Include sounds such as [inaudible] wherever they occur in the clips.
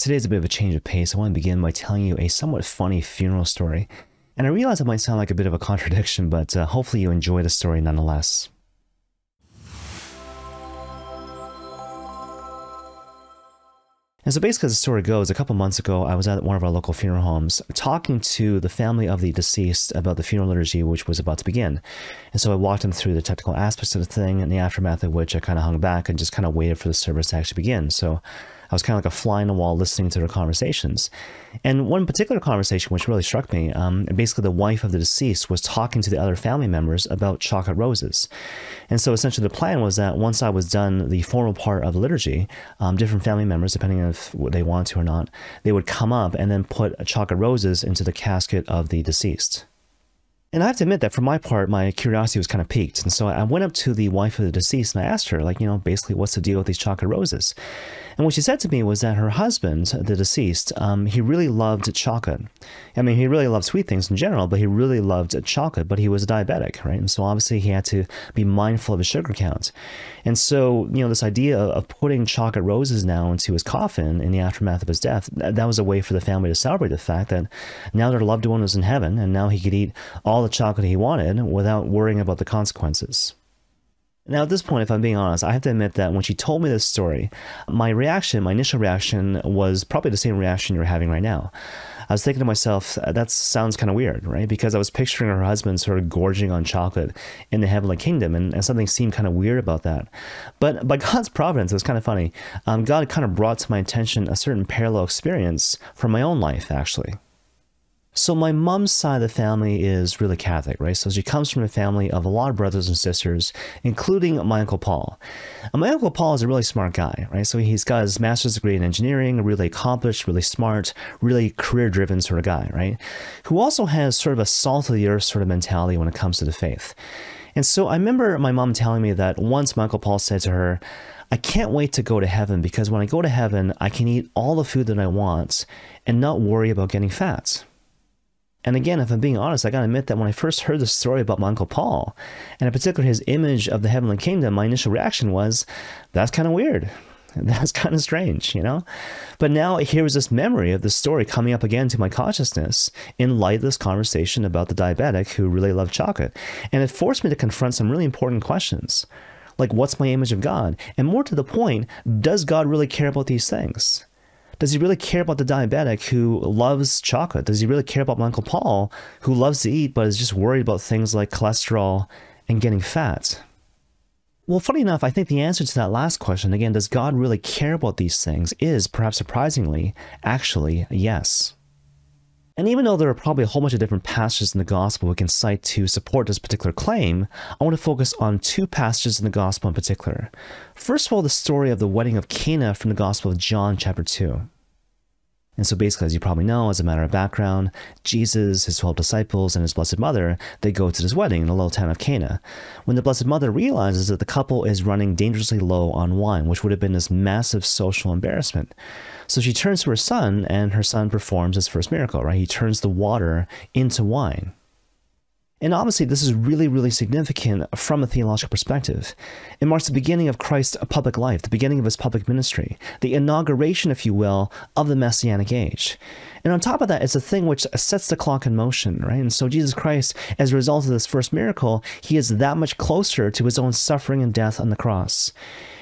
Today's a bit of a change of pace. I want to begin by telling you a somewhat funny funeral story. And I realize it might sound like a bit of a [laughs] contradiction, but uh, hopefully you enjoy the story nonetheless. And so basically, as the story goes, a couple months ago, I was at one of our local funeral homes talking to the family of the deceased about the funeral liturgy, which was about to begin. And so I walked them through the technical aspects of the thing, and the aftermath of which I kind of hung back and just kind of waited for the service to actually begin. So I was kind of like a fly on the wall listening to their conversations. And one particular conversation which really struck me, um, basically the wife of the deceased was talking to the other family members about chocolate roses. And so essentially the plan was that once I was done the formal part of liturgy, um, different family members, depending on if they wanted to or not, they would come up and then put chocolate roses into the casket of the deceased. And I have to admit that for my part, my curiosity was kind of piqued. And so I went up to the wife of the deceased and I asked her, like, you know, basically, what's the deal with these chocolate roses? And what she said to me was that her husband, the deceased, um, he really loved chocolate. I mean, he really loved sweet things in general, but he really loved chocolate, but he was diabetic, right? And so obviously he had to be mindful of his sugar count. And so, you know, this idea of putting chocolate roses now into his coffin in the aftermath of his death, that was a way for the family to celebrate the fact that now their loved one was in heaven and now he could eat all the chocolate he wanted without worrying about the consequences. Now, at this point, if I'm being honest, I have to admit that when she told me this story, my reaction, my initial reaction, was probably the same reaction you're having right now. I was thinking to myself, that sounds kind of weird, right? Because I was picturing her husband sort of gorging on chocolate in the heavenly kingdom, and, and something seemed kind of weird about that. But by God's providence, it was kind of funny. Um, God kind of brought to my attention a certain parallel experience from my own life, actually. So my mom's side of the family is really Catholic, right? So she comes from a family of a lot of brothers and sisters, including my Uncle Paul. And my Uncle Paul is a really smart guy, right? So he's got his master's degree in engineering, really accomplished, really smart, really career-driven sort of guy, right? Who also has sort of a salt of the earth sort of mentality when it comes to the faith. And so I remember my mom telling me that once my Uncle Paul said to her, I can't wait to go to heaven because when I go to heaven, I can eat all the food that I want and not worry about getting fat. And again, if I'm being honest, I gotta admit that when I first heard the story about my Uncle Paul, and in particular his image of the heavenly kingdom, my initial reaction was, that's kind of weird. [laughs] That's kind of strange, you know? But now here is this memory of the story coming up again to my consciousness in light of this conversation about the diabetic who really loved chocolate. And it forced me to confront some really important questions. Like, what's my image of God? And more to the point, does God really care about these things? Does he really care about the diabetic who loves chocolate? Does he really care about my Uncle Paul who loves to eat but is just worried about things like cholesterol and getting fat? Well, funny enough, I think the answer to that last question, again, does God really care about these things, is perhaps surprisingly, actually, yes. And even though there are probably a whole bunch of different passages in the gospel we can cite to support this particular claim, I want to focus on two passages in the gospel in particular. First of all, the story of the wedding of Cana from the gospel of John chapter 2. And so basically, as you probably know, as a matter of background, Jesus, his 12 disciples, and his Blessed Mother, they go to this wedding in the little town of Cana. When the Blessed Mother realizes that the couple is running dangerously low on wine, which would have been this massive social embarrassment. So she turns to her son, and her son performs his first miracle, right? He turns the water into wine. And obviously, this is really, really significant from a theological perspective. It marks the beginning of Christ's public life, the beginning of his public ministry, the inauguration, if you will, of the Messianic age. And on top of that, it's a thing which sets the clock in motion, right? And so Jesus Christ, as a result of this first miracle, he is that much closer to his own suffering and death on the cross.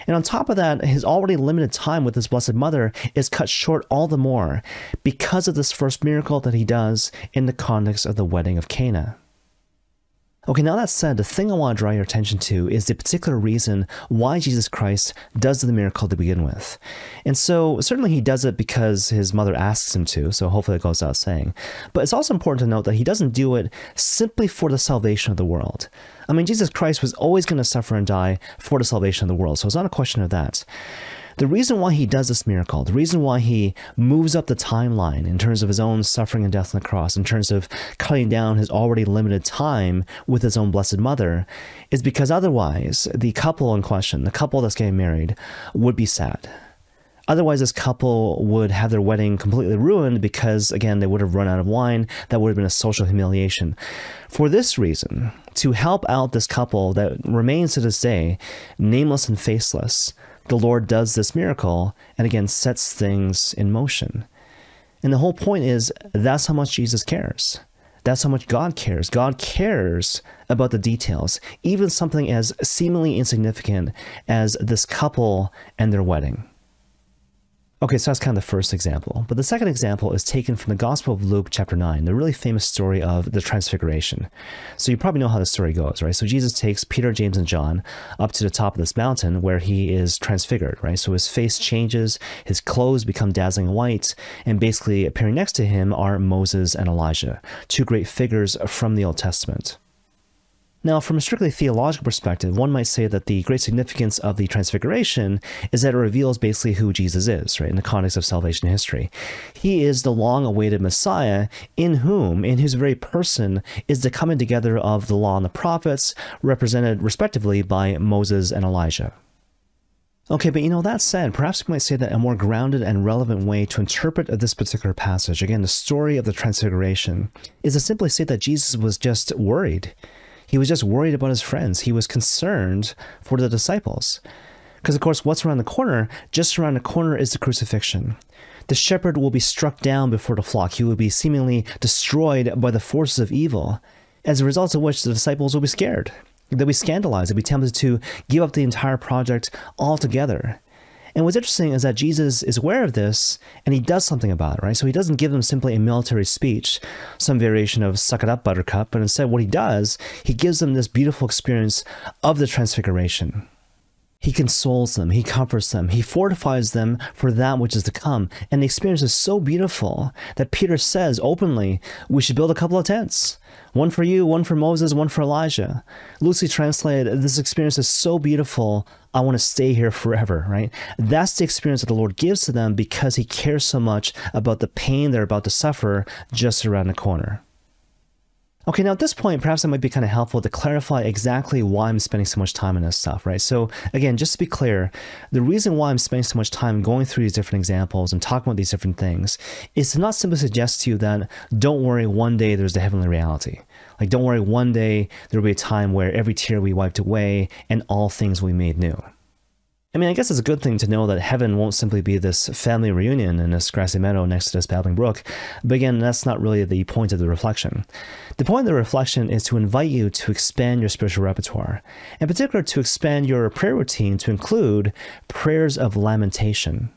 And on top of that, his already limited time with his Blessed Mother is cut short all the more because of this first miracle that he does in the context of the wedding of Cana. Okay, now that said, the thing I want to draw your attention to is the particular reason why Jesus Christ does the miracle to begin with. And so, certainly he does it because his mother asks him to, so hopefully it goes without saying. But it's also important to note that he doesn't do it simply for the salvation of the world. I mean, Jesus Christ was always going to suffer and die for the salvation of the world, so it's not a question of that. The reason why he does this miracle, the reason why he moves up the timeline in terms of his own suffering and death on the cross, in terms of cutting down his already limited time with his own Blessed Mother, is because otherwise the couple in question, the couple that's getting married, would be sad. Otherwise, this couple would have their wedding completely ruined because, again, they would have run out of wine. That would have been a social humiliation. For this reason, to help out this couple that remains to this day nameless and faceless, the Lord does this miracle and again sets things in motion. And the whole point is that's how much Jesus cares. That's how much God cares. God cares about the details, even something as seemingly insignificant as this couple and their wedding. Okay, so that's kind of the first example. But the second example is taken from the Gospel of Luke, chapter 9, the really famous story of the Transfiguration. So you probably know how the story goes, right? So Jesus takes Peter, James, and John up to the top of this mountain where he is transfigured, right? So his face changes, his clothes become dazzling white, and basically appearing next to him are Moses and Elijah, two great figures from the Old Testament. Now, from a strictly theological perspective, one might say that the great significance of the Transfiguration is that it reveals basically who Jesus is, right, in the context of salvation history. He is the long awaited Messiah in whom, in whose very person, is the coming together of the law and the prophets, represented respectively by Moses and Elijah. Okay, but you know, that said, perhaps we might say that a more grounded and relevant way to interpret this particular passage, again, the story of the Transfiguration, is to simply say that Jesus was just worried. He was just worried about his friends. He was concerned for the disciples. Because, of course, what's around the corner? Just around the corner is the crucifixion. The shepherd will be struck down before the flock. He will be seemingly destroyed by the forces of evil, as a result of which the disciples will be scared. They'll be scandalized. They'll be tempted to give up the entire project altogether. And what's interesting is that Jesus is aware of this and he does something about it, right? So he doesn't give them simply a military speech, some variation of suck it up, buttercup, but instead what he does, he gives them this beautiful experience of the transfiguration. He consoles them, he comforts them, he fortifies them for that which is to come. And the experience is so beautiful that Peter says openly, we should build a couple of tents. One for you, one for Moses, one for Elijah. Loosely translated, this experience is so beautiful, I want to stay here forever, right? That's the experience that the Lord gives to them because he cares so much about the pain they're about to suffer just around the corner. Okay, now at this point, perhaps it might be kind of helpful to clarify exactly why I'm spending so much time on this stuff, right? So again, just to be clear, the reason why I'm spending so much time going through these different examples and talking about these different things is to not simply suggest to you that don't worry, one day there's the heavenly reality. Like, don't worry, one day there will be a time where every tear be wiped away and all things be made new. I mean, I guess it's a good thing to know that heaven won't simply be this family reunion in this grassy meadow next to this babbling brook. But again, that's not really the point of the reflection. The point of the reflection is to invite you to expand your spiritual repertoire, in particular to expand your prayer routine to include prayers of lamentation.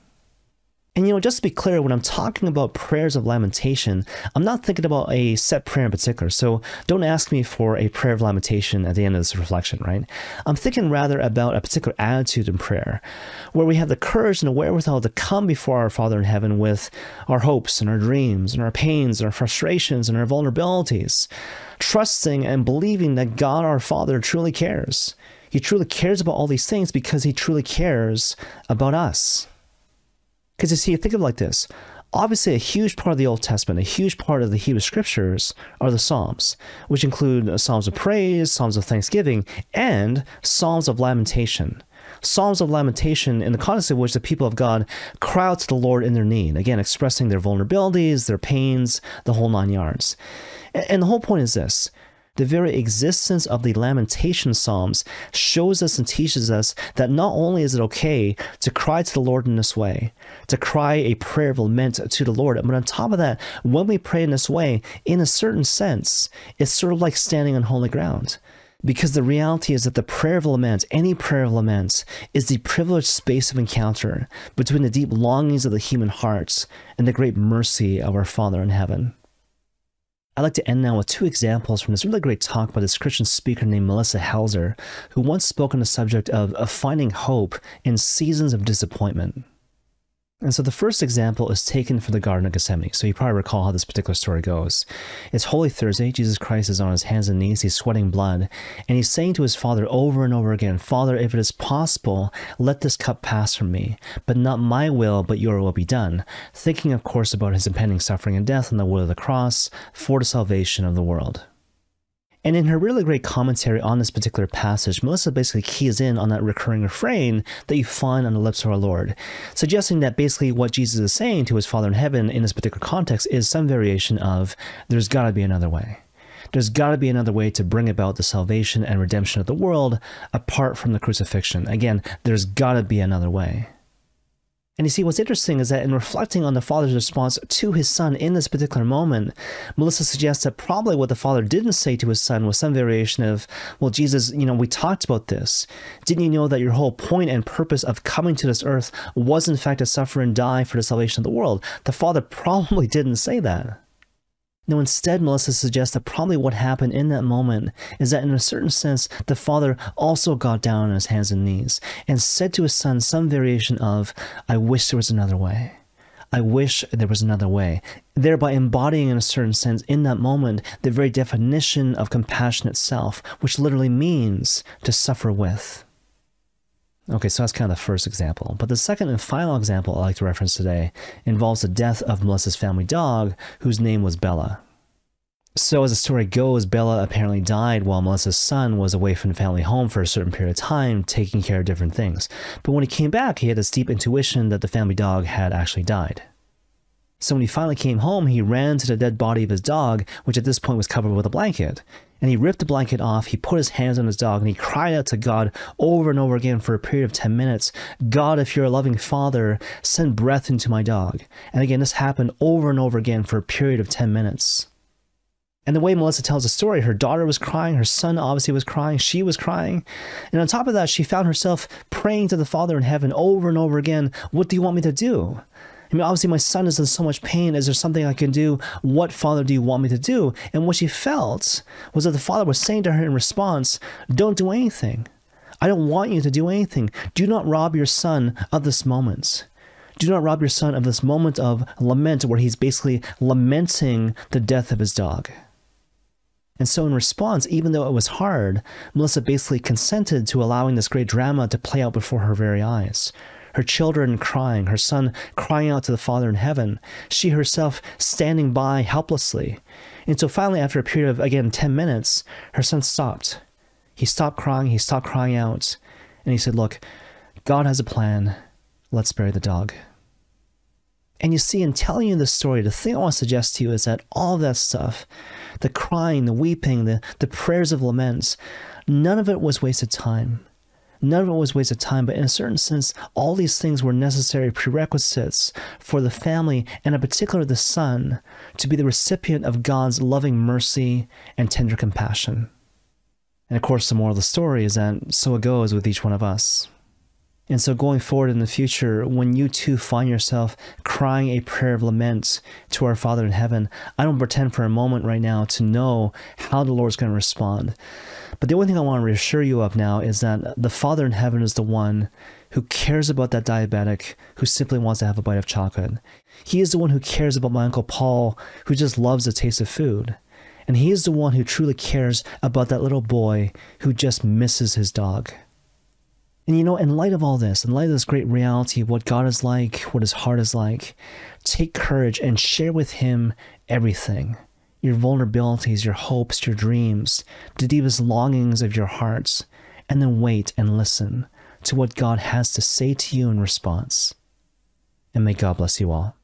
And you know, just to be clear, when I'm talking about prayers of lamentation, I'm not thinking about a set prayer in particular. So don't ask me for a prayer of lamentation at the end of this reflection, right? I'm thinking rather about a particular attitude in prayer, where we have the courage and the wherewithal to come before our Father in heaven with our hopes and our dreams and our pains and our frustrations and our vulnerabilities, trusting and believing that God our Father truly cares. He truly cares about all these things because he truly cares about us. Because you see, think of it like this. Obviously, a huge part of the Old Testament, a huge part of the Hebrew Scriptures are the Psalms, which include uh, Psalms of praise, Psalms of thanksgiving, and Psalms of lamentation. Psalms of lamentation in the context of which the people of God cry out to the Lord in their need, again, expressing their vulnerabilities, their pains, the whole nine yards. And the whole point is this the very existence of the Lamentation Psalms shows us and teaches us that not only is it okay to cry to the Lord in this way, to cry a prayer of lament to the Lord, but on top of that, when we pray in this way, in a certain sense, it's sort of like standing on holy ground. Because the reality is that the prayer of lament, any prayer of lament, is the privileged space of encounter between the deep longings of the human hearts and the great mercy of our Father in heaven. I'd like to end now with two examples from this really great talk by this Christian speaker named Melissa Helser, who once spoke on the subject of, of finding hope in seasons of disappointment. And so the first example is taken from the Garden of Gethsemane. So you probably recall how this particular story goes. It's Holy Thursday. Jesus Christ is on his hands and knees. He's sweating blood. And he's saying to his Father over and over again, Father, if it is possible, let this cup pass from me. But not my will, but your will be done. Thinking, of course, about his impending suffering and death on the wood of the cross for the salvation of the world. And in her really great commentary on this particular passage, Melissa basically keys in on that recurring refrain that you find on the lips of our Lord, suggesting that basically what Jesus is saying to his Father in heaven in this particular context is some variation of, there's got to be another way. There's got to be another way to bring about the salvation and redemption of the world apart from the crucifixion. Again, there's got to be another way. And you see, what's interesting is that in reflecting on the father's response to his son in this particular moment, Melissa suggests that probably what the father didn't say to his son was some variation of, Well, Jesus, you know, we talked about this. Didn't you know that your whole point and purpose of coming to this earth was, in fact, to suffer and die for the salvation of the world? The father [laughs] probably didn't say that. No, instead, Melissa suggests that probably what happened in that moment is that in a certain sense, the father also got down on his hands and knees and said to his son some variation of, I wish there was another way. I wish there was another way, thereby embodying in a certain sense in that moment the very definition of compassion itself, which literally means to suffer with. Okay, so that's kind of the first example. But the second and final example I like to reference today involves the death of Melissa's family dog, whose name was Bella. So, as the story goes, Bella apparently died while Melissa's son was away from the family home for a certain period of time, taking care of different things. But when he came back, he had this deep intuition that the family dog had actually died. So, when he finally came home, he ran to the dead body of his dog, which at this point was covered with a blanket and he ripped the blanket off. He put his hands on his dog and he cried out to God over and over again for a period of 10 minutes God, if you're a loving father, send breath into my dog. And again, this happened over and over again for a period of 10 minutes. And the way Melissa tells the story, her daughter was crying, her son obviously was crying, she was crying. And on top of that, she found herself praying to the Father in heaven over and over again, What do you want me to do? I mean, obviously, my son is in so much pain. Is there something I can do? What, Father, do you want me to do? And what she felt was that the Father was saying to her in response, Don't do anything. I don't want you to do anything. Do not rob your son of this moment. Do not rob your son of this moment of lament where he's basically lamenting the death of his dog. And so, in response, even though it was hard, Melissa basically consented to allowing this great drama to play out before her very eyes her children crying, her son crying out to the Father in heaven, she herself standing by helplessly. And so finally, after a period of, again, 10 minutes, her son stopped. He stopped crying, he stopped crying out, and he said, Look, God has a plan. Let's bury the dog. And you see, in telling you this story, the thing I want to suggest to you is that all that stuff, the crying, the weeping, the, the prayers of laments, none of it was wasted time. It was waste of time, but in a certain sense, all these things were necessary prerequisites for the family, and in particular the son, to be the recipient of God's loving mercy and tender compassion. And of course, the moral of the story is that so it goes with each one of us. And so, going forward in the future, when you too find yourself crying a prayer of lament to our Father in heaven, I don't pretend for a moment right now to know how the Lord's going to respond. But the only thing I want to reassure you of now is that the Father in heaven is the one who cares about that diabetic who simply wants to have a bite of chocolate. He is the one who cares about my Uncle Paul who just loves the taste of food. And he is the one who truly cares about that little boy who just misses his dog. And you know, in light of all this, in light of this great reality what God is like, what his heart is like, take courage and share with him everything your vulnerabilities, your hopes, your dreams, the deepest longings of your hearts, and then wait and listen to what God has to say to you in response. And may God bless you all.